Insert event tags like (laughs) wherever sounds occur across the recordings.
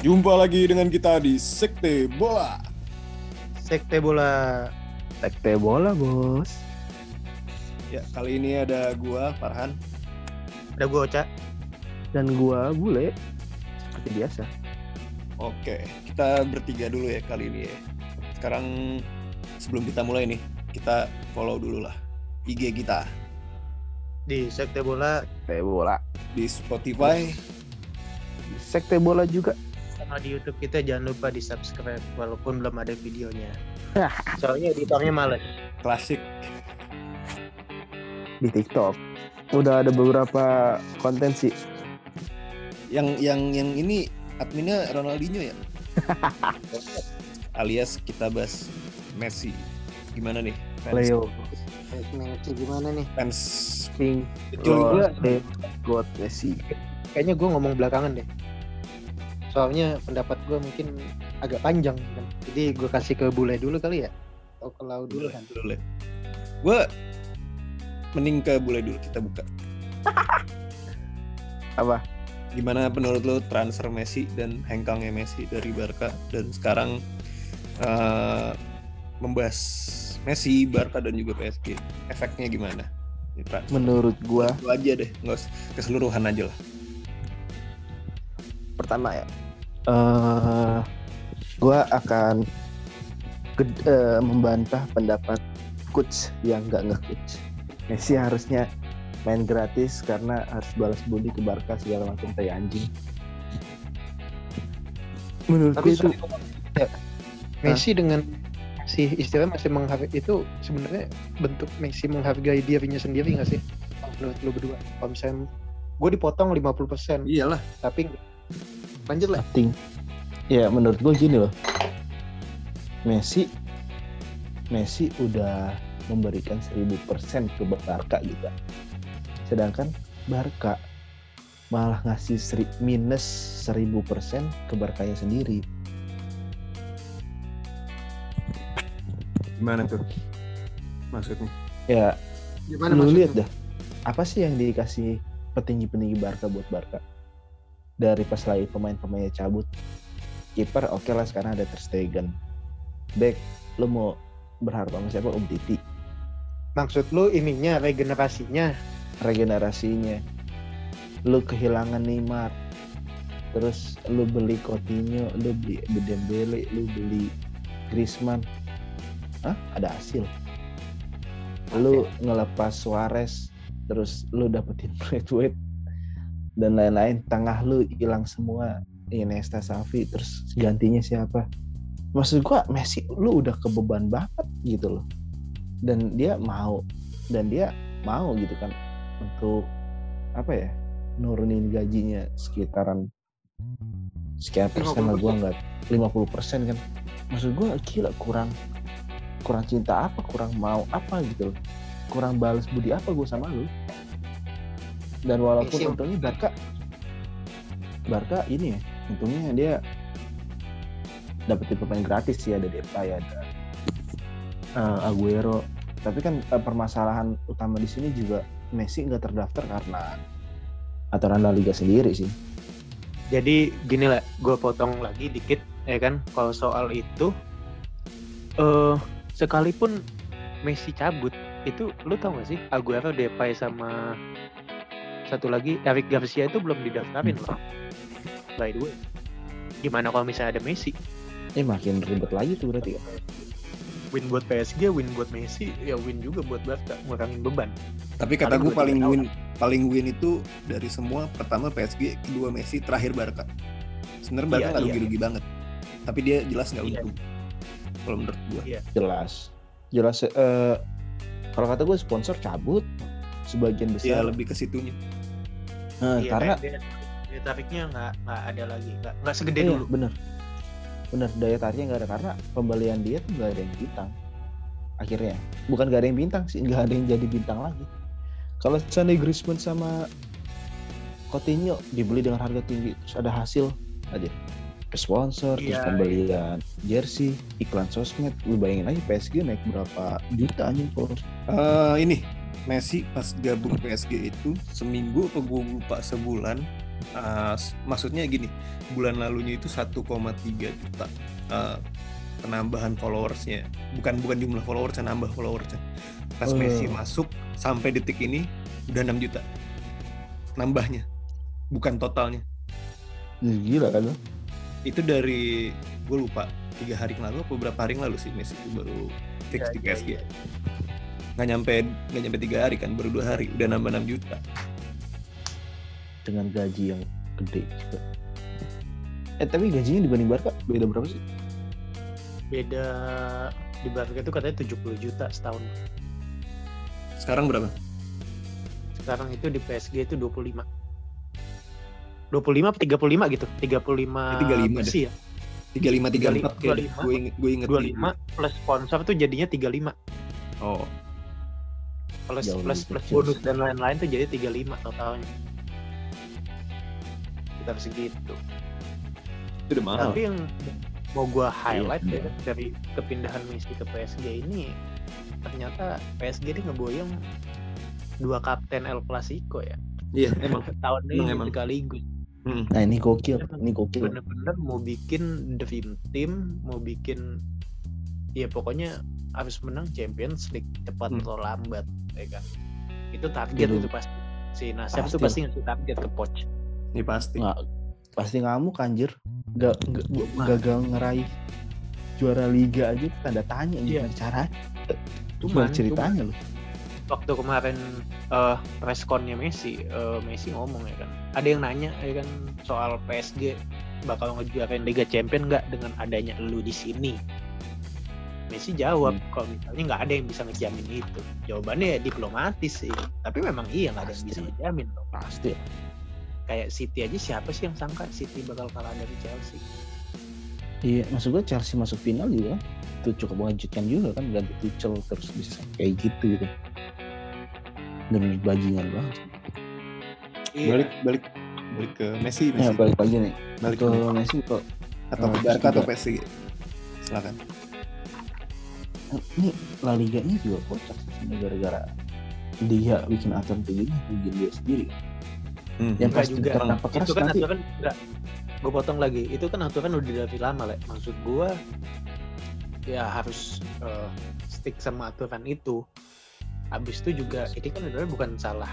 Jumpa lagi dengan kita di Sekte Bola. Sekte bola. Sekte bola bos. Ya, kali ini ada gua Farhan. Ada gue Oca. Dan gua bule. Seperti biasa. Oke, kita bertiga dulu ya kali ini ya. Sekarang sebelum kita mulai nih, kita follow dulu lah IG kita Di Sekte bola Sekte bola. di Spotify. Sekte bola juga. Sama di YouTube kita jangan lupa di subscribe walaupun belum ada videonya. (laughs) Soalnya editornya males. Klasik. Di TikTok. Udah ada beberapa konten sih. Yang yang yang ini adminnya Ronaldinho ya. (laughs) Alias kita bahas Messi. Gimana nih? Fans, Leo. Messi gimana nih? fans King. Kecuali God, God Messi. Kayaknya gue ngomong belakangan deh. Soalnya pendapat gue mungkin agak panjang kan. Jadi gue kasih ke bule dulu kali ya. Atau ke lau dulu kan. ya. Gue mending ke bule dulu kita buka. (laughs) Apa? Gimana menurut lo transfer Messi dan hengkangnya Messi dari Barca dan sekarang eh, membahas Messi, Barca dan juga PSG. Efeknya gimana? Transfer. Menurut gua Itu aja deh, nggak keseluruhan aja lah. Pertama ya. eh gua akan ged- eh, membantah pendapat coach yang nggak nge-coach. Messi harusnya main gratis karena harus balas budi ke Barca segala macam kayak anjing. Menurut Tapi gue itu ya, Messi dengan si istilahnya masih menghargai itu sebenarnya bentuk Messi menghargai dirinya sendiri nggak sih? Menurut lu berdua. Kalau misalnya gue dipotong 50% Iyalah. tapi lanjut lah. acting. Ya menurut gue gini loh. Messi Messi udah memberikan 1000% ke Barca gitu. Sedangkan Barca malah ngasih seri- minus 1000% ke Barkanya sendiri. Gimana tuh? Maksudnya? Ya, Gimana lu lihat dah. Apa sih yang dikasih petinggi-petinggi Barca buat Barca? Dari pas lagi pemain-pemainnya cabut. Kiper oke lah sekarang ada Ter Stegen. Back, lu mau berharap sama siapa? Um Titi. Maksud lu ininya regenerasinya. regenerasinya lu kehilangan Neymar terus lu beli Coutinho lu beli Dembele lu beli Griezmann Hah? ada hasil lu ngelepas Suarez terus lu dapetin (laughs) Braithwaite dan lain-lain. Tengah lu hilang semua. Iniesta Xavi terus gantinya siapa? Maksud gua Messi lu udah kebeban banget gitu loh. Dan dia mau dan dia mau gitu kan untuk apa ya nurunin gajinya sekitaran sekian persen lah gua nggak 50 persen kan. Maksud gua gila kurang kurang cinta apa kurang mau apa gitu loh. Kurang balas budi apa gue sama lu dan walaupun Messi- untungnya Barca Barca ini ya untungnya dia dapetin pemain gratis sih ada Depay ada eh, Aguero tapi kan eh, permasalahan utama di sini juga Messi nggak terdaftar karena aturan La Liga sendiri sih. Jadi gini lah, gue potong lagi dikit ya kan. Kalau soal itu, eh sekalipun Messi cabut, itu lu tau gak sih Aguero, Depay sama satu lagi Eric Garcia itu belum didaftarin loh. By the way, gimana kalau misalnya ada Messi? Eh makin ribet lagi tuh berarti. ya. Win buat PSG, win buat Messi, ya win juga buat Barca, ngurangin beban. Tapi kata gue paling win paling win itu dari semua pertama PSG, kedua Messi, terakhir Barca. Sebenarnya Barca Iya, nggak iya. rugi-rugi banget. Tapi dia jelas nggak Iya. untung. Kalau menurut gue. Jelas, jelas. eh kalau kata gue sponsor cabut sebagian Ya besar. lebih ke situnya. Nah, Iya, karena daya, daya tariknya nggak nggak ada lagi, nggak nggak segede iya, dulu. bener, bener daya tariknya nggak ada karena pembelian dia tuh nggak ada yang bintang. Akhirnya, bukan nggak ada yang bintang sih, nggak ada yang jadi bintang lagi. Kalau Sandy Griezmann sama Coutinho dibeli dengan harga tinggi, terus ada hasil aja. Sponsor, terus Iya, pembelian jersey, iklan sosmed, lu bayangin aja PSG naik berapa juta anjing. Eh ini Messi pas gabung PSG itu seminggu apa gue lupa sebulan Uh, maksudnya gini, bulan lalunya itu 1,3 juta uh, penambahan followersnya. Bukan bukan jumlah followers, nambah followersnya. Pas Oh. Messi masuk sampai detik ini udah 6 juta. Nambahnya. Bukan totalnya. Ya, gila kan? Itu dari gue lupa tiga hari yang lalu beberapa hari yang lalu sih Messi itu baru fix Iya, di PSG. iya. Nggak nyampe nggak nyampe tiga hari kan, baru dua hari udah nambah 6 juta. dengan gaji yang gede juga. Eh tapi gajinya dibanding Barca beda berapa sih? Beda di Barca itu katanya 70 juta setahun. Sekarang berapa? Sekarang itu di PSG itu 25. 25 apa 35 gitu? 35 35 bersih ya. 35 34 kayak 25. gue inget gue inget 25 plus sponsor tuh jadinya 35. Oh, Plus Jauh plus plus bonus dan lain-lain tuh jadi 35 totalnya. Sekitar segitu. itu udah mahal. Tapi yang mau gua highlight Iya, ya dari kepindahan Messi ke PSG ini ternyata PSG ini ngeboyong dua kapten El Clasico ya Iya, emang. (laughs) tahun ini Emang, emang. sekaligus Mm. Nah ini gokil, ini gokil. bener-bener mau bikin dream team mau bikin ya pokoknya harus menang Champions League cepat Hmm. atau lambat ya kan itu target Itu. itu pasti si Nasir Pasti. tuh pasti ngasih target ke coach Ini pasti. Nggak, pasti ngamuk anjir. Gak, gak, Nah. gagal ngeraih juara liga aja itu tanda tanya Iya. gimana cara gimana ceritanya lu waktu kemarin eh reskonnya Messi eh, Messi ngomong ya kan ada yang nanya ya kan soal PSG bakal ngejuarain Liga Champion nggak dengan adanya lu di sini Messi jawab Hmm. kalau misalnya nggak ada yang bisa ngejamin itu jawabannya ya diplomatis sih tapi memang iya nggak ada yang bisa ngejamin dong pasti kayak City aja siapa sih yang sangka City bakal kalah dari Chelsea iya maksud gua Chelsea masuk final juga itu cukup mengejutkan juga kan ganti Tuchel terus bisa kayak gitu gitu dan bajingan banget Iya. Balik balik balik ke Messi, ya Messi. balik lagi nih balik ke ke Messi kok atau ke Barca atau. PSG. Silakan. Ini La Liga-nya juga kocak sih sebenarnya gara-gara dia bikin aturan kayak gini bikin dia sendiri. Hmm. yang pasti juga. tanpa keras itu kan nanti aturan enggak. Gue potong lagi. Itu kan aturan udah dari lama lah maksud gue ya harus eh, stick sama aturan itu. Habis itu juga ini kan sebenarnya bukan salah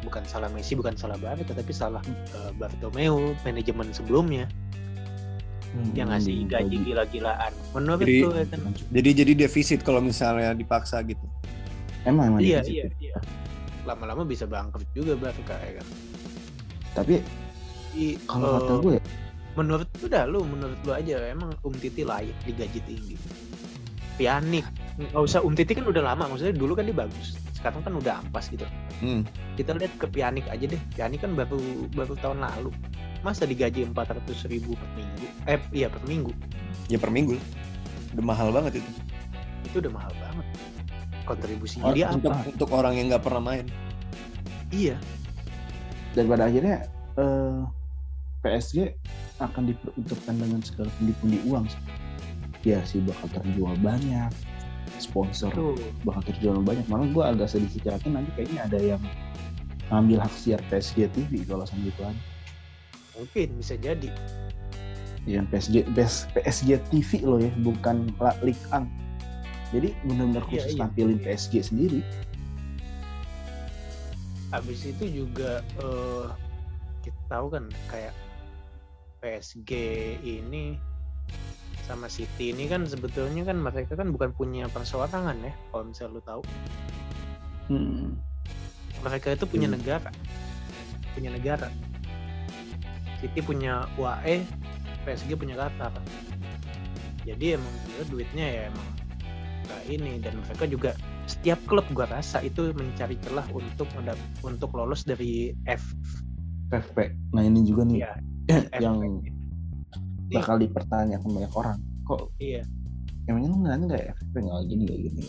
bukan salah Messi bukan salah Barca tapi salah eh, Bartomeu manajemen sebelumnya Hmm, yang ngasih gaji gaji. gila-gilaan. Menurut Jadi- gue ya kan Jadi jadi defisit kalau misalnya dipaksa gitu. emang emang iya defisit. iya iya. Lama-lama bisa bangkrut juga Barca ya kan? Tapi kalau eh, kata gue menurut lu dah lu menurut lu aja emang Um Titi layak digaji tinggi? Pianik nggak usah Um Titi kan udah lama maksudnya dulu kan dia bagus sekarang kan udah ampas gitu. Hmm. kita lihat ke Pianik aja deh Pianik kan baru baru tahun lalu masa digaji 400 ribu per minggu eh iya per minggu Ya per minggu. Udah mahal banget itu. itu udah mahal banget kontribusinya Oh, dia Untuk apa untuk orang yang nggak pernah main. iya dan pada akhirnya eh, PSG akan diperuntukkan dengan segala pundi-pundi uang sih. ya sih bakal terjual banyak sponsor tuh bakal terjual banyak malah gue agak sedikit yakin nanti kayaknya ada yang ngambil hak siar PSG TV kalau sama gitu aja mungkin bisa jadi yang PSG PS PSG TV loh ya bukan La Ligue 1 jadi benar-benar Iya, khusus iya. tampilin PSG sendiri habis itu juga eh kita tahu kan kayak PSG ini sama City ini kan sebetulnya kan mereka kan bukan punya perseorangan ya kalau misalnya lu tahu Hmm. mereka itu punya Hmm. negara punya negara City punya UAE PSG punya Qatar. Jadi emang dia duitnya ya emang nggak ini dan mereka juga setiap klub gua rasa itu mencari celah untuk untuk lolos dari F. FP nah ini juga nih ya (clears throat) yang Nih. bakal dipertanyakan banyak orang. Kok iya. emangnya lu nggak nggak ya FP nggak gini nggak gini?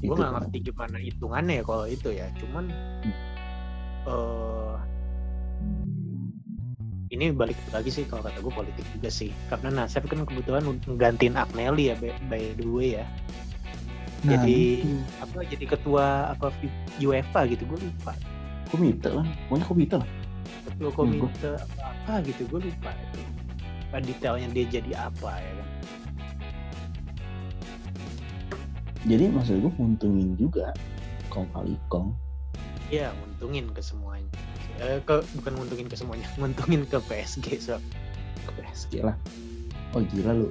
Gue nggak kan. ngerti gimana hitungannya ya kalau itu ya. Cuman eh ini balik lagi sih kalau kata gue politik juga sih. Karena Nasef kan kebetulan nggantiin Agnelli ya by, by the way ya. Nah, jadi itu. apa jadi ketua apa UEFA gitu gue lupa. Komite lah. Pokoknya komite lah. Ketua komite apa, apa gitu gue lupa itu. Detailnya dia jadi apa ya kan. Jadi maksud gue untungin juga kong kali kong. Iya, nguntungin ke semuanya. Eh, ke bukan nguntungin ke semuanya, (laughs) nguntungin ke PSG so. ke PSG lah. Oh gila lu.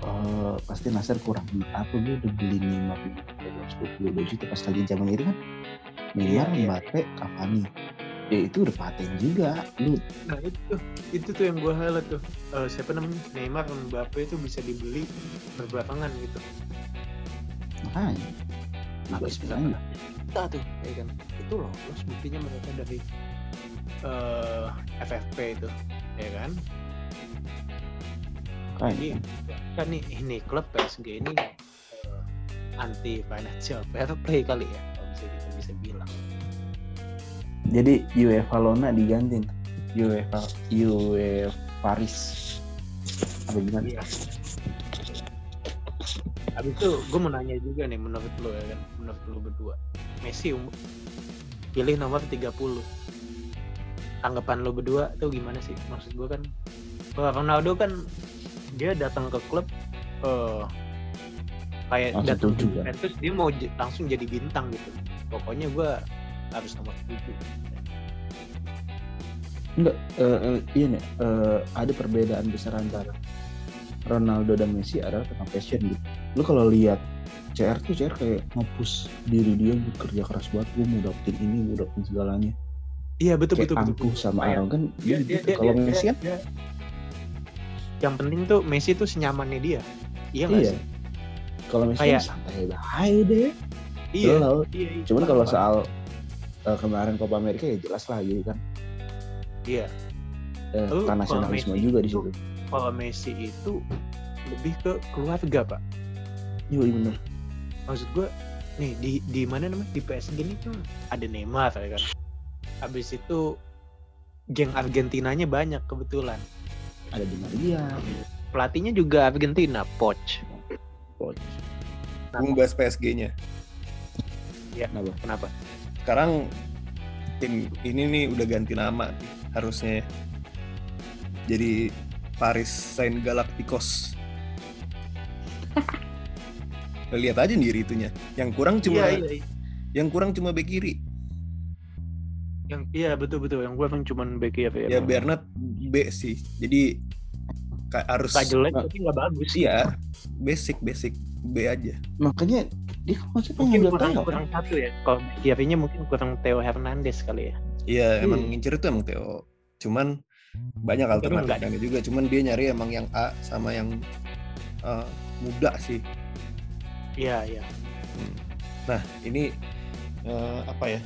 Eh, pasti Nasir kurang apa gue udah beli Neymar 222 juta pas lagi zaman itu kan Neymar, Iya, iya. Mbappe, Cavani ya itu udah paten juga lu Nah itu itu tuh yang gue highlight tuh. Eh, siapa namanya Neymar Mbappe itu bisa dibeli berbelakangan gitu. makanya Habis Juga Kita tuh, ya kan. Itu loh, terus buktinya mereka dari eh FFP itu, ya kan? Jadi kan nih ini klub PSG ini eh, anti financial fair play kali ya, kalau bisa kita bisa bilang. jadi UEFA Lona diganti UEFA UEFA Paris apa gimana Iya. Habis itu gue mau nanya juga nih menurut lo ya kan, menurut lo berdua. Messi umur pilih nomor 30. Tanggapan lo berdua tuh gimana sih? Maksud gue kan Ronaldo kan dia datang ke klub eh kayak Langsung datang ke kan? Juventus dia mau langsung jadi bintang gitu. Pokoknya gue harus nomor 7. Enggak, eh, eh, iya nih, eh, ada perbedaan besar antara Ronaldo dan Messi adalah tentang passion gitu. Lu kalau lihat CR tuh CR kayak nge-push diri dia bekerja keras banget, gue mau dapetin ini, mau dapetin segalanya. Iya betul kayak betul betul. angkuh sama Kayak- arogan, dia, dia, dia, gitu. dia, Kalau dia- Messi kan, dia- yang penting tuh Messi tuh senyamannya dia. Iya nggak iya. sih? Kalau Messi Kayak- kan santai aja deh. Iya. Slow. Iya, iya. Cuman kalau soal eh, kemarin Copa America ya jelas lah gitu kan. Iya. Eh, Lalu kalau nasionalisme juga di itu- situ. kalau Messi itu lebih ke keluarga pak Iya iya, bener. Maksud gue nih di di mana namanya di PSG ini tuh ada Neymar ya kan habis itu geng Argentinanya banyak kebetulan Ada di Maria, pelatihnya juga Argentina Poch. Gue mau bahas PSG-nya. Kenapa? kenapa Sekarang tim ini nih udah ganti nama harusnya. ya. Jadi Paris Saint Galacticos. (laughs) Lihat aja nih itunya. Yang kurang cuma iya, iya, iya. yang kurang cuma bek kiri. yang iya betul betul yang gue kan cuman back ya Ya Bernat B sih. Jadi ka- harus Gak jelek tapi nggak bagus Iya, basic basic B aja. Makanya dia kan maksudnya mungkin ngambil kurang kurang satu ya kalau kirinya mungkin kurang Theo Hernandez kali ya Iya, emang Iya. ngincer itu emang Theo. Cuman banyak alternatifnya juga. Cuman dia nyari emang yang A sama yang eh, muda sih. Iya iya Nah, ini eh, apa ya?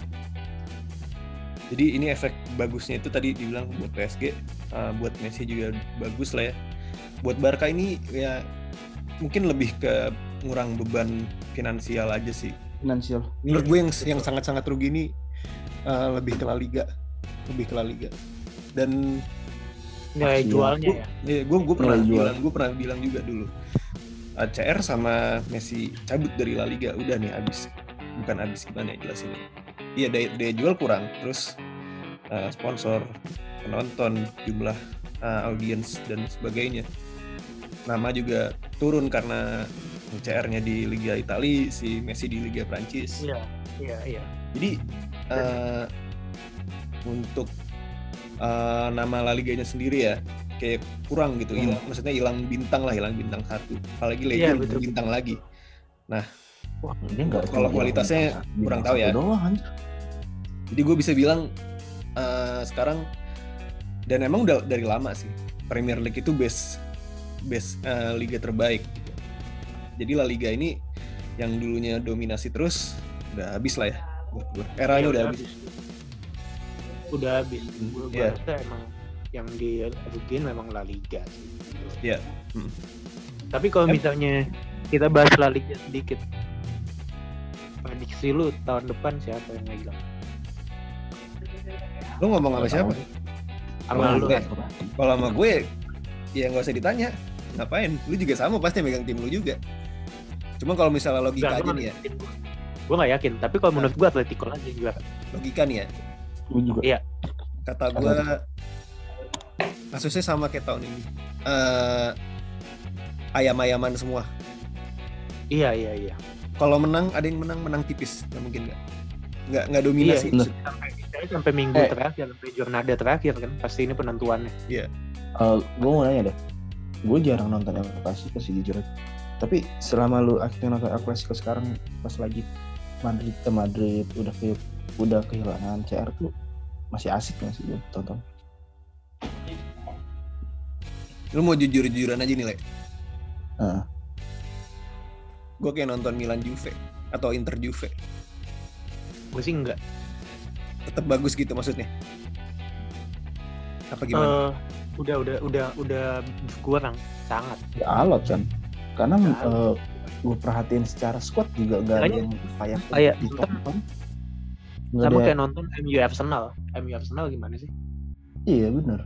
Jadi ini efek bagusnya itu tadi dibilang buat PSG, eh, buat Messi juga bagus lah ya. Buat Barca ini ya mungkin lebih ke ngurang beban finansial aja sih. finansial. Menurut gue yang yang sangat-sangat rugi ini eh, lebih ke La Liga, lebih ke La Liga. Dan nilai Iya. jualnya ya ya, gue gue pernah jual. bilang, gue pernah bilang juga dulu. Eh, CR sama Messi cabut dari La Liga, udah nih abis. Bukan abis gimana ya jelasinnya. Iya daya, daya jual kurang, terus eh, sponsor, penonton, jumlah eh, audiens dan sebagainya. Nama juga turun karena CR-nya di Liga Italia, si Messi di Liga Prancis. iya iya iya Jadi eh, untuk eh, nama La Liganya sendiri ya kayak kurang gitu, Hmm. maksudnya hilang bintang lah, hilang bintang satu. Apalagi Iya, Legend betul. bintang lagi. wah Dia nggak Kalau kualitasnya bintang kurang bintang tahu ya. Doang. Jadi gue bisa bilang eh, sekarang dan emang udah dari lama sih Premier League itu base base eh, liga terbaik. gitu. Jadi La Liga ini yang dulunya dominasi terus udah habis lah ya. gue. Eranya Iya, udah habis. udah habis gue Iya. rasa emang yang di rugiin memang La Liga sih. Iya. Hmm. tapi kalau misalnya kita bahas La Liga sedikit prediksi lu tahun depan siapa yang megang Lu ngomong sama siapa? sama lu. Kalau sama gue ya nggak usah ditanya. Ngapain? Lu juga sama pasti megang tim lu juga. Cuma kalau misalnya logika aja nih ya, gue gak yakin tapi kalau menurut gue Atletico lagi juga logika nih ya. Gue juga. Iya. kata gue kasusnya sama kayak tahun ini. Eh ayam-ayaman semua. Iya iya iya. kalau menang ada yang menang menang tipis. Nggak mungkin nggak. Nggak nggak dominasi. Iya, Sampai sampai minggu Eh. terakhir, sampai jurnada terakhir kan pasti ini penentuannya. gue mau nanya deh. Gue jarang nonton El Clasico sih jujur tapi selama lu akhirnya nonton El Clasico sekarang pas lagi Madrid ke Madrid udah ke udah kehilangan CR tuh masih asik nggak sih tonton lu mau jujur-jujuran aja nih le Heeh. gue kayak nonton Milan Juve atau Inter Juve Gue sih enggak. tetap bagus gitu maksudnya apa gimana Eh, udah udah udah udah kurang sangat. ya alot kan karena Ya, gue perhatiin secara squad juga gak ada yang kayak kayak ditonton Nggak Sama ada- kayak nonton MU Arsenal. MU Arsenal gimana sih? iya bener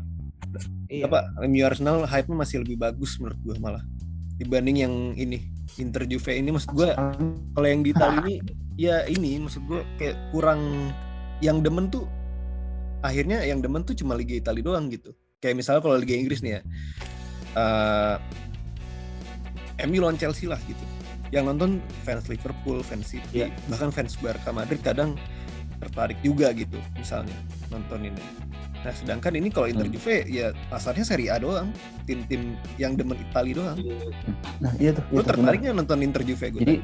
Iya. apa MU Arsenal hype-nya masih lebih bagus menurut gue malah dibanding yang ini Inter Juve ini maksud gue kalau yang di Italia ini (laughs) ya ini maksud gue kayak kurang yang demen tuh akhirnya yang demen tuh cuma Liga Italia doang gitu kayak misalnya kalau Liga Inggris nih ya eh MU lawan Chelsea lah gitu yang nonton fans Liverpool fans City Iya. bahkan fans Barca Madrid kadang tertarik juga gitu misalnya nonton ini nah sedangkan ini kalau Inter Hmm. Juve ya pasarnya Serie A doang tim-tim yang demen Italia doang nah iya tuh lu iya tuh, bener. tertariknya nonton Inter Juve gue jadi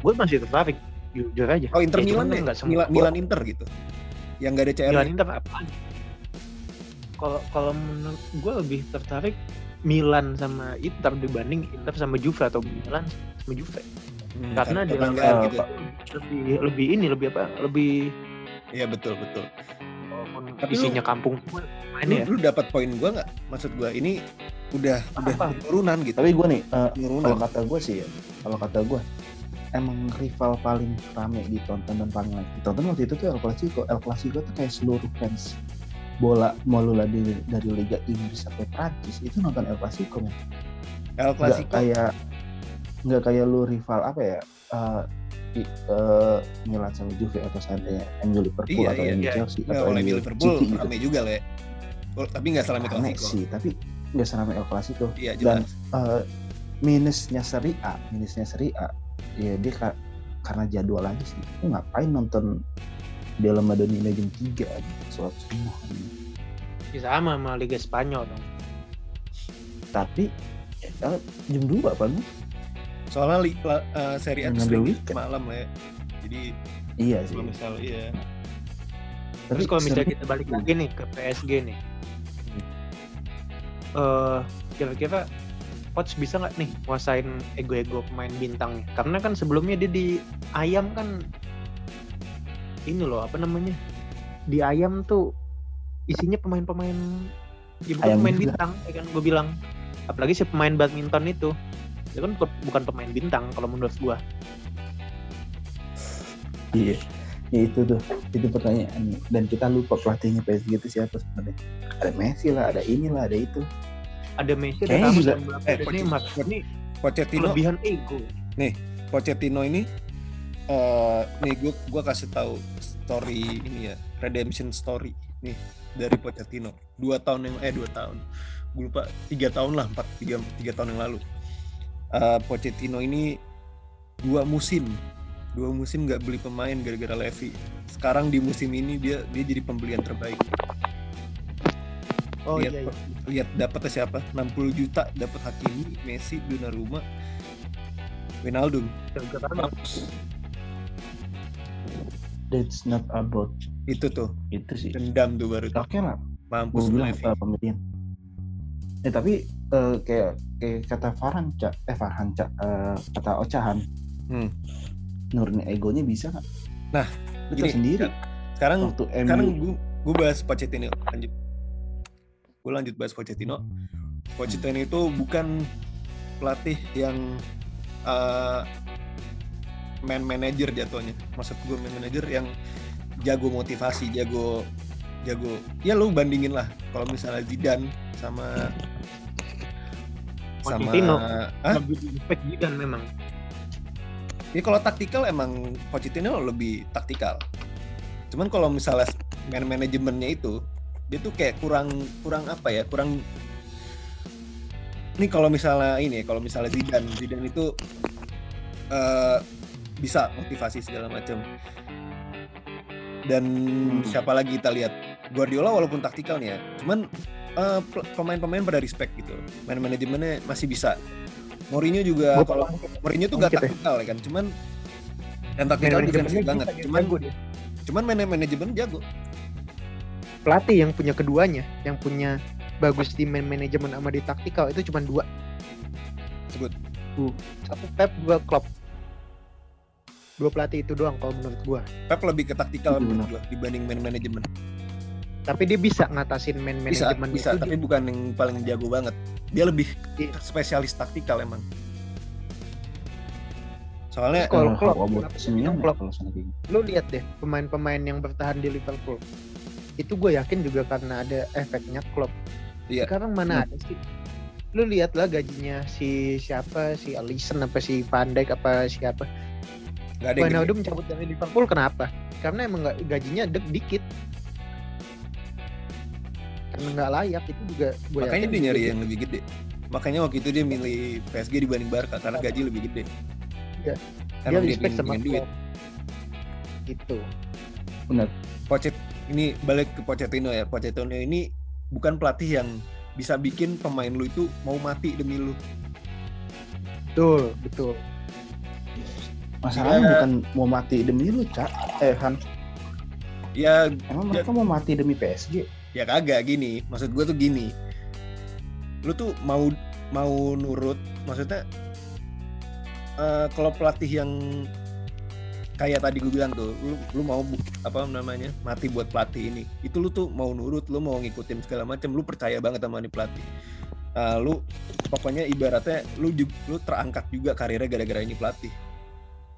gue masih tertarik jujur aja. Oh Inter Ya, Milan semua. Milan, Milan Inter gitu. Yang gak ada CR. Milan Inter apaan? Kalau kalau menurut gue lebih tertarik Milan sama Inter dibanding Inter sama Juve atau Milan sama Juve. Hmm, Karena dia gitu. Lebih lebih ini lebih apa? Lebih Iya betul betul. Tapi isinya kampung semua main Lu, ya. lu dapat poin gua nggak? Maksud gua ini udah udah Apa? turunan gitu. tapi gue nih Turunan. kalau kata gue sih ya kalau kata gue emang rival paling rame ditonton dan paling ditonton waktu itu tuh El Clasico El Clasico tuh kayak seluruh fans bola mau lu dari, dari Liga Inggris sampai Prancis itu nonton El Clasico men El nggak Clasico. kayak nggak kayak lu rival apa ya eh, di, eh, Milan sama Juve atau seandainya MU Liverpool Iya, atau iya, MU iya. Chelsea Nggak, atau MU Liverpool City gitu rame juga le. Oh, tapi nggak selama rame Clasico. sih tapi nggak serame El Clasico Iya Dan- jelas. eh, minusnya Serie A, minusnya Serie A, ya dia ka- karena jadwal aja sih. Lu ngapain nonton Piala Madonnina jam 3 gitu, sholat subuh. Ya, sama sama Liga Spanyol dong. Tapi eh, jam 2 apa lu? Soalnya li, la- eh, Serie A sering malam le. Jadi Iya sih. kalau misal iya. Terus kalau misalnya kita balik lagi nih ke PSG nih, eh kira-kira coach bisa nggak nih nguasain ego-ego pemain bintangnya? Karena kan sebelumnya dia di ayam kan ini loh apa namanya di ayam tuh isinya pemain-pemain ya bukan Ayam pemain juga. bintang ya kan gue bilang apalagi si pemain badminton itu dia kan bukan, pemain bintang kalau menurut gua. Iya. Ya itu tuh, itu pertanyaan. Dan kita lupa pelatihnya PSG itu siapa sebenarnya. Ada Messi lah, ada inilah, ada itu. ada Messi ada Ramos juga- eh, dan coach- Neymar. Ini Pochettino. Kelebihan ego. Pochettino ini eh nih gue gua kasih tahu story ini ya redemption story nih dari Pochettino. Dua tahun yang eh dua tahun. Gue lupa tiga tahun lah empat tiga tiga tahun yang lalu Eh Pochettino ini dua musim. Dua musim nggak beli pemain gara-gara Levy sekarang di musim ini dia dia jadi pembelian terbaik. Oh lihat iya, iya. lihat dapatnya siapa? 60 juta dapat Hakimi Messi Donnarumma Wijnaldum. That's not about itu tuh. Itu sih. dendam tuh baru tuh. Oke lah, mampus gue bilang Levy uh, pembelian. Eh tapi eh, kayak kayak kata Farhan cak eh Farhan cak eh, kata Ocahan. Hmm. Nurunin egonya bisa nggak? Nah, gini, tahu sendiri. Sekarang waktu sekarang gue gue bahas Pochettino lanjut. Gue lanjut bahas Pochettino. Pochettino itu bukan pelatih yang uh, man manager jatuhnya. Maksud gue man manager yang jago motivasi jago jago. Ya lu bandingin lah kalau misalnya Zidane sama Pochettino. Hah? lebih impact Zidane memang Ya kalau taktikal emang Pochettino lebih taktikal. Cuman kalau misalnya man manajemennya itu dia tuh kayak kurang kurang apa ya kurang ini kalau misalnya ini kalau misalnya Zidane Zidane itu eh, bisa motivasi segala macam dan siapa lagi kita lihat Guardiola walaupun taktikal nih ya cuman pe- pemain-pemain pada respect gitu man manajemennya masih bisa Mourinho juga kalau Mourinho tuh gak ya. taktikal ya kan cuman dan taktikal defensif banget cuman jago dia. cuman man manajemen jago pelatih yang punya keduanya, yang punya bagus di man manajemen sama di taktikal itu cuma dua. sebut Satu Pep, dua Klopp. Dua pelatih itu doang kalau menurut gua. Pep lebih ke taktikal Itu menurut gua dibanding man manajemen Tapi dia bisa ngatasin man bisa manajemen bisa itu. tapi bukan yang paling jago banget dia lebih Iya. spesialis taktikal emang soalnya kalau Klopp, Klopp? sana kayak gitu. Lu lihat deh pemain-pemain yang bertahan di Liverpool. Itu gue yakin juga karena ada efeknya Klopp. Iya. Sekarang mana ada sih? Lu lihat lah gajinya si siapa si Alisson apa si Van Dijk apa siapa nggak ada yang gede. Wijnaldum cabut dari Liverpool kenapa? Karena emang gajinya dek dikit. Nggak layak itu juga gue makanya dia nyari yang lebih gede makanya waktu itu dia milih PSG dibanding Barca karena gaji lebih gede Iya. karena dia dia respect sama duit Klopp. Gitu. Pochet ini balik ke Pochettino ya Pochettino ini bukan pelatih yang bisa bikin pemain lu itu mau mati demi lu Betul, betul. Masalahnya Iya. bukan mau mati demi lu, Cak. Eh, Han. ya Emang Ya. mereka mau mati demi PSG? Ya kagak gini. Maksud gue tuh gini. Lu tuh mau mau nurut maksudnya eh, kalau pelatih yang kayak tadi gue bilang tuh lu lu mau apa namanya mati buat pelatih ini itu lu tuh mau nurut lu mau ngikutin segala macam lu percaya banget sama nih pelatih. Eh, lu pokoknya ibaratnya lu lu terangkat juga karirnya gara-gara ini pelatih.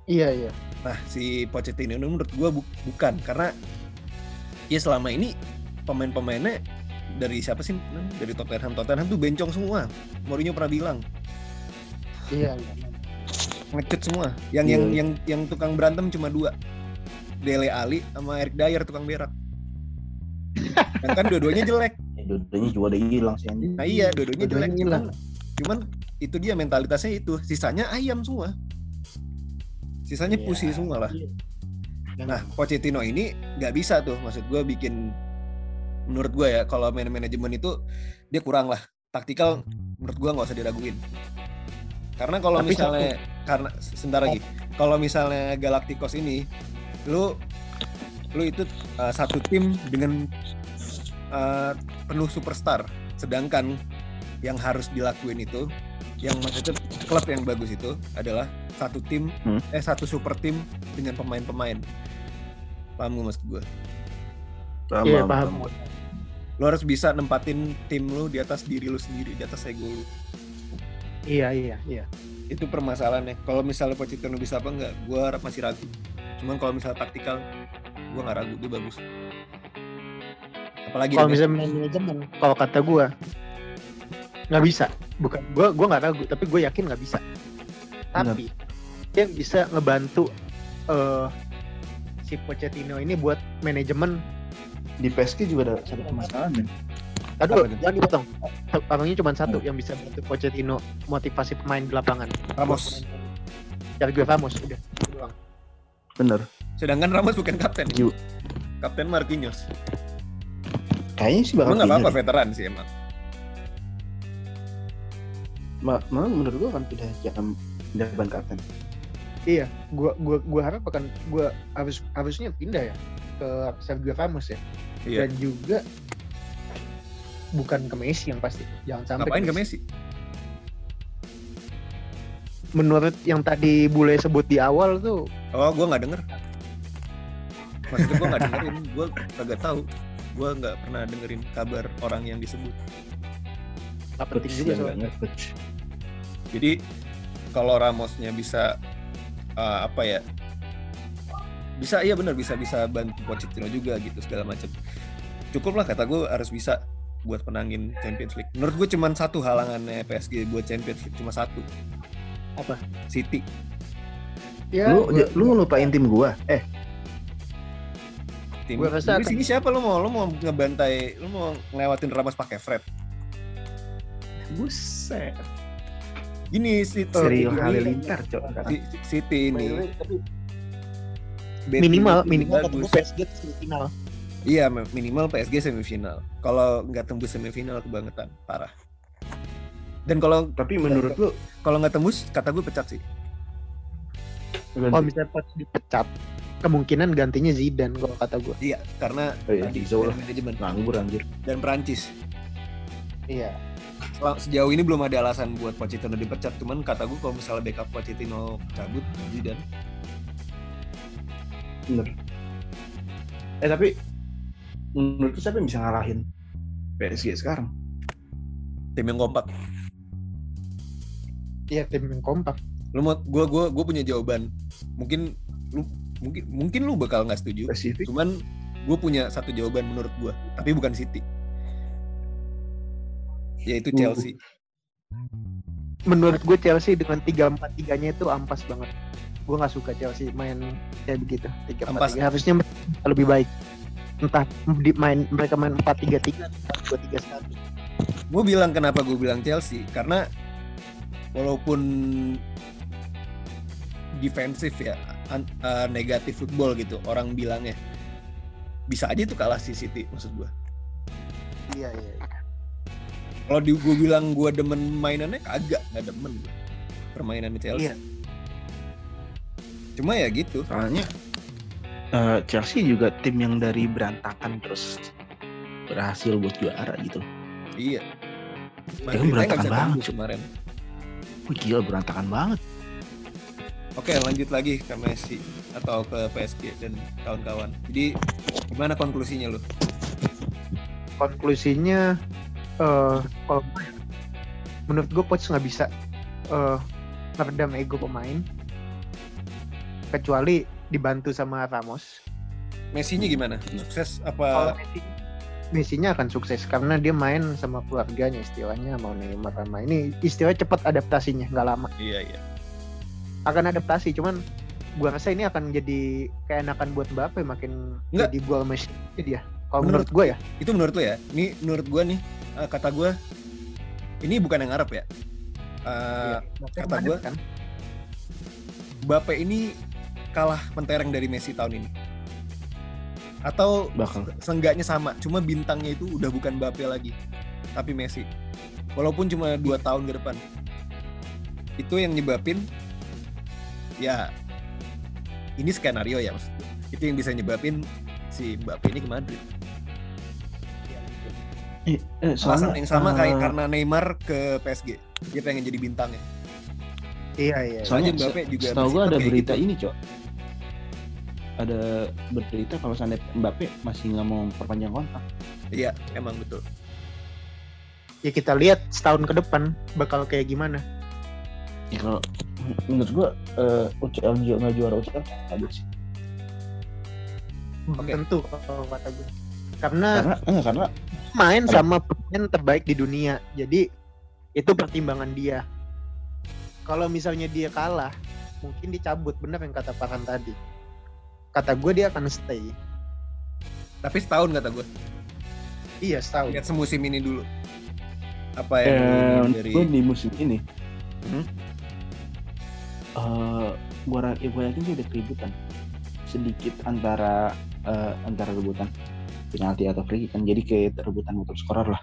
Iya, iya. Nah, si Pochettino ini menurut gua bu- bukan. Karena ya selama ini pemain-pemainnya dari siapa sih? Dari Tottenham. Tottenham tuh bencong semua. Mourinho pernah bilang Iya, iya. ngecut semua. Yang Iya, yang iya. yang yang tukang berantem cuma dua. Dele Ali sama Eric Dyer tukang berak. (laughs) Yang kan dua-duanya jelek. Ya, dua-duanya juga udah hilang sih. Nah iya, dua-duanya jelek. Dua-duanya hilang. Cuman, cuman itu dia mentalitasnya itu. Sisanya ayam semua. Sisanya Iya. pusi semua lah. Yang- Nah, Pochettino ini nggak bisa tuh, maksud gue bikin menurut gue ya, kalau man manajemen itu dia kurang lah. Taktikal menurut gue nggak usah diraguin. Karena kalau Tapi misalnya karena sebentar lagi, kalau misalnya Galacticos ini, lu lu itu uh, satu tim dengan uh, penuh superstar, sedangkan yang harus dilakuin itu, yang maksudnya klub yang bagus itu adalah satu tim, Hmm. eh satu super tim dengan pemain-pemain. Paham gak maksud gue? Paham, Iya, paham, paham. Lu harus bisa nempatin tim lu di atas diri lu sendiri, di atas ego lu. Iya, iya, iya. Itu permasalahannya. Kalau misalnya Pochettino bisa apa enggak, gue masih ragu. Cuman kalau misalnya taktikal, gue nggak ragu dia bagus. Apalagi Kalau misalnya main manajemen, kalau kata gue nggak bisa. Bukan, gue gue nggak ragu, tapi gue yakin nggak bisa. Tapi dia bisa ngebantu eh si Pochettino ini buat manajemen. Di PSG juga ada satu permasalahan. Aduh, jangan dipotong. Orangnya cuma satu yang bisa bantu Pochettino motivasi pemain di lapangan. Ramos. Sergio Ramos udah. doang. Bener. Sedangkan Ramos bukan kapten. Ju- Kapten Marquinhos. Kayaknya sih bakal Emang apa-apa veteran sih emang. Ma- Malah menurut gua akan pindah jam pindah ban kapten. Iya, gua gua gua harap akan gua harus harusnya pindah ya ke Sergio Ramos ya. Iya. Dan juga bukan ke Messi yang pasti. Jangan sampai Ngapain ke Messi? Menurut yang tadi Bule sebut di awal tuh Oh, gue nggak denger. Maksudnya gue nggak dengerin, (laughs) gue kagak tahu. Gue nggak pernah dengerin kabar orang yang disebut. nggak penting juga soalnya. Jadi kalau Ramosnya bisa uh, apa ya? Bisa iya benar bisa bisa bantu Pochettino juga gitu segala macam. Cukup lah kata gue harus bisa buat menangin Champions League. Menurut gue cuma satu halangannya PSG buat Champions League cuma satu. Apa? City. Ya, Lu gua- lu ngelupain tim gua. Eh, Tim Gua rasa di sini siapa lu mau lu mau ngebantai lu mau ngelewatin Ramos pakai Fred. Buset. Gini si oh, Serial ini- Halilintar, Cok. City ini tapi betting minimal minimal bagus. PSG semifinal. Iya mi- minimal PSG semifinal. Kalau nggak tembus semifinal kebangetan parah. Dan kalau Tapi menurut lu kalau nggak tembus kata gue pecat sih. Kalau misalnya pas dipecat, kemungkinan gantinya Zidane kalau kata gue. Iya karena Oh iya, tadi manajemen nganggur anjir. dan Prancis. Iya. Sejauh ini belum ada alasan buat Pochettino dipecat. Cuman kata gue kalau misalnya backup Pochettino cabut Zidane. Bener. Eh tapi menurut siapa yang bisa ngalahin PSG sekarang? Tim yang kompak. Iya tim yang kompak. Lu mau gue gue gue punya jawaban. Mungkin lu mungkin mungkin lu bakal nggak setuju. Spesifik. Cuman gue punya satu jawaban menurut gue, tapi bukan City. Yaitu Uh. Chelsea. Menurut gue Chelsea dengan 3-4-3-nya itu ampas banget. Gue nggak suka Chelsea main kayak begitu. 3 Ampas. 4 3 harusnya lebih baik. Entah di main mereka main 4-3-3 atau 2-3-1. Gue bilang kenapa gue bilang Chelsea karena walaupun defensif ya, eh, negatif football gitu orang bilangnya bisa aja itu kalah si City maksud gue. Iya iya. iya. Kalau di gue bilang gue demen mainannya kagak nggak demen permainan Chelsea. Iya. Cuma ya gitu. Soalnya eh, Chelsea juga tim yang dari berantakan terus berhasil buat juara gitu. Iya. Ya, Madrid berantakan nggak bisa banget. kemarin. Wih gila berantakan banget. Oke lanjut lagi ke Messi atau ke PSG dan kawan-kawan. Jadi gimana konklusinya lu? Konklusinya eh kalau ya, menurut gue coach nggak bisa eh meredam ego pemain kecuali dibantu sama Ramos. Messi-nya gimana? Sukses Kalau apa? Messi Messi-nya akan sukses karena dia main sama keluarganya istilahnya mau Neymar sama ini istilahnya cepat adaptasinya nggak lama Iya iya. akan adaptasi cuman gua rasa ini akan jadi keenakan buat Mbappe makin Nggak. jadi gol Messi dia kalau Menurut- menurut gua ya Itu menurut lu ya? Ini menurut gua nih eh, kata gua ini bukan yang Arab ya. Eh, Iya. kata gua- kan Mbappe ini kalah mentereng dari Messi tahun ini. Atau Bakal. seenggaknya sama, cuma bintangnya itu udah bukan Mbappe lagi, tapi Messi. Walaupun cuma dua tahun ke depan. Itu yang nyebabin ya ini skenario ya maksud gue. Itu yang bisa nyebabin si Mbappe ini ke Madrid. Eh, eh, Alasan yang sama eh, kayak karena Neymar ke PSG. Dia pengen jadi bintangnya. iya iya Soalnya Soalnya Mbappe juga setahu gua ada berita gitu. ini, Cok. Ada berita kalau seandainya Mbappe masih nggak mau perpanjang kontrak. Iya, emang betul. ya kita lihat setahun ke depan bakal kayak gimana Ya kalau menurut gua eh, UCL juga nggak juara UCL habis sih. Oke. tentu kalau kata gue karena Karena enggak karena main sama pemain terbaik di dunia jadi itu pertimbangan dia kalau misalnya dia kalah mungkin dicabut bener yang kata Farhan tadi kata gue dia akan stay. Tapi setahun kata gue. iya setahun. Lihat semusim ini dulu. Apa yang eh, dari gua di musim ini Hmm? eh gua, ra- ya yakin sih ada keributan. Sedikit antara eh, antara rebutan penalti atau free kick kan jadi kayak rebutan motor scorer lah.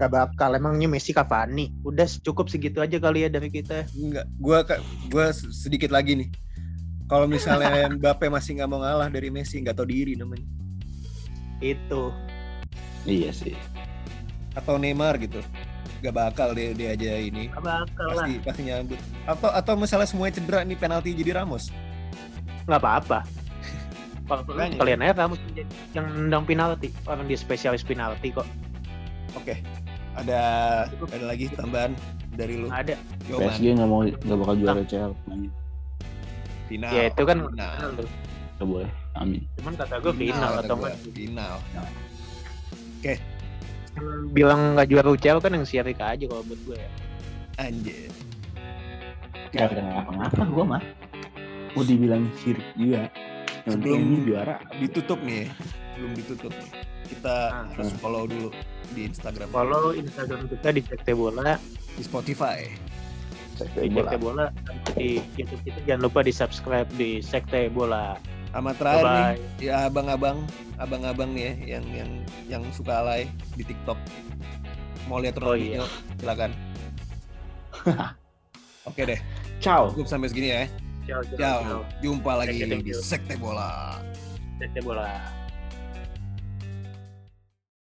Gak bakal. Emangnya Messi Cavani? Udah cukup segitu aja kali ya dari kita. Enggak, gua ka- gua sedikit lagi nih. Kalau misalnya Mbappe masih nggak mau ngalah dari Messi, nggak tahu diri namanya. itu iya sih Atau Neymar gitu. Gak bakal dia dia aja ini. gak bakal lah Pasti pasti nyambut. Atau atau misalnya semuanya cedera nih penalti jadi Ramos. nggak apa-apa (laughs) kalau kalian aja kamu yang nendang penalti orang dia spesialis penalti kok Oke. Ada ada lagi tambahan dari lu. ada Yoman. PSG nggak mau nggak bakal juara amin Final. ya itu kan final. final. Nggak boleh. Amin. Cuman kata gue final kata atau enggak Final. bilang nggak juara UCL kan yang si Rika aja kalau buat gue ya. Anjir. nggak ada ngapa-ngapa gua mah. Mau dibilang sirik juga yang penting Sebelum- ini juara. Ditutup nih. sebelum ditutup kita Ah. harus follow dulu di Instagram. Follow Instagram kita di Sekte Bola, di Spotify Sekte di bola. Sekte Bola, di YouTube kita jangan lupa di subscribe di Sekte Bola. sama terakhir nih Bye ya abang-abang abang-abang nih ya yang yang yang suka alay di TikTok mau lihat Oh, Ronaldinho silakan (laughs) oke deh Ciao. cukup sampai segini ya Ciao, ciao, ciao ciao. jumpa lagi thank di. Sekte Bola Sekte Bola.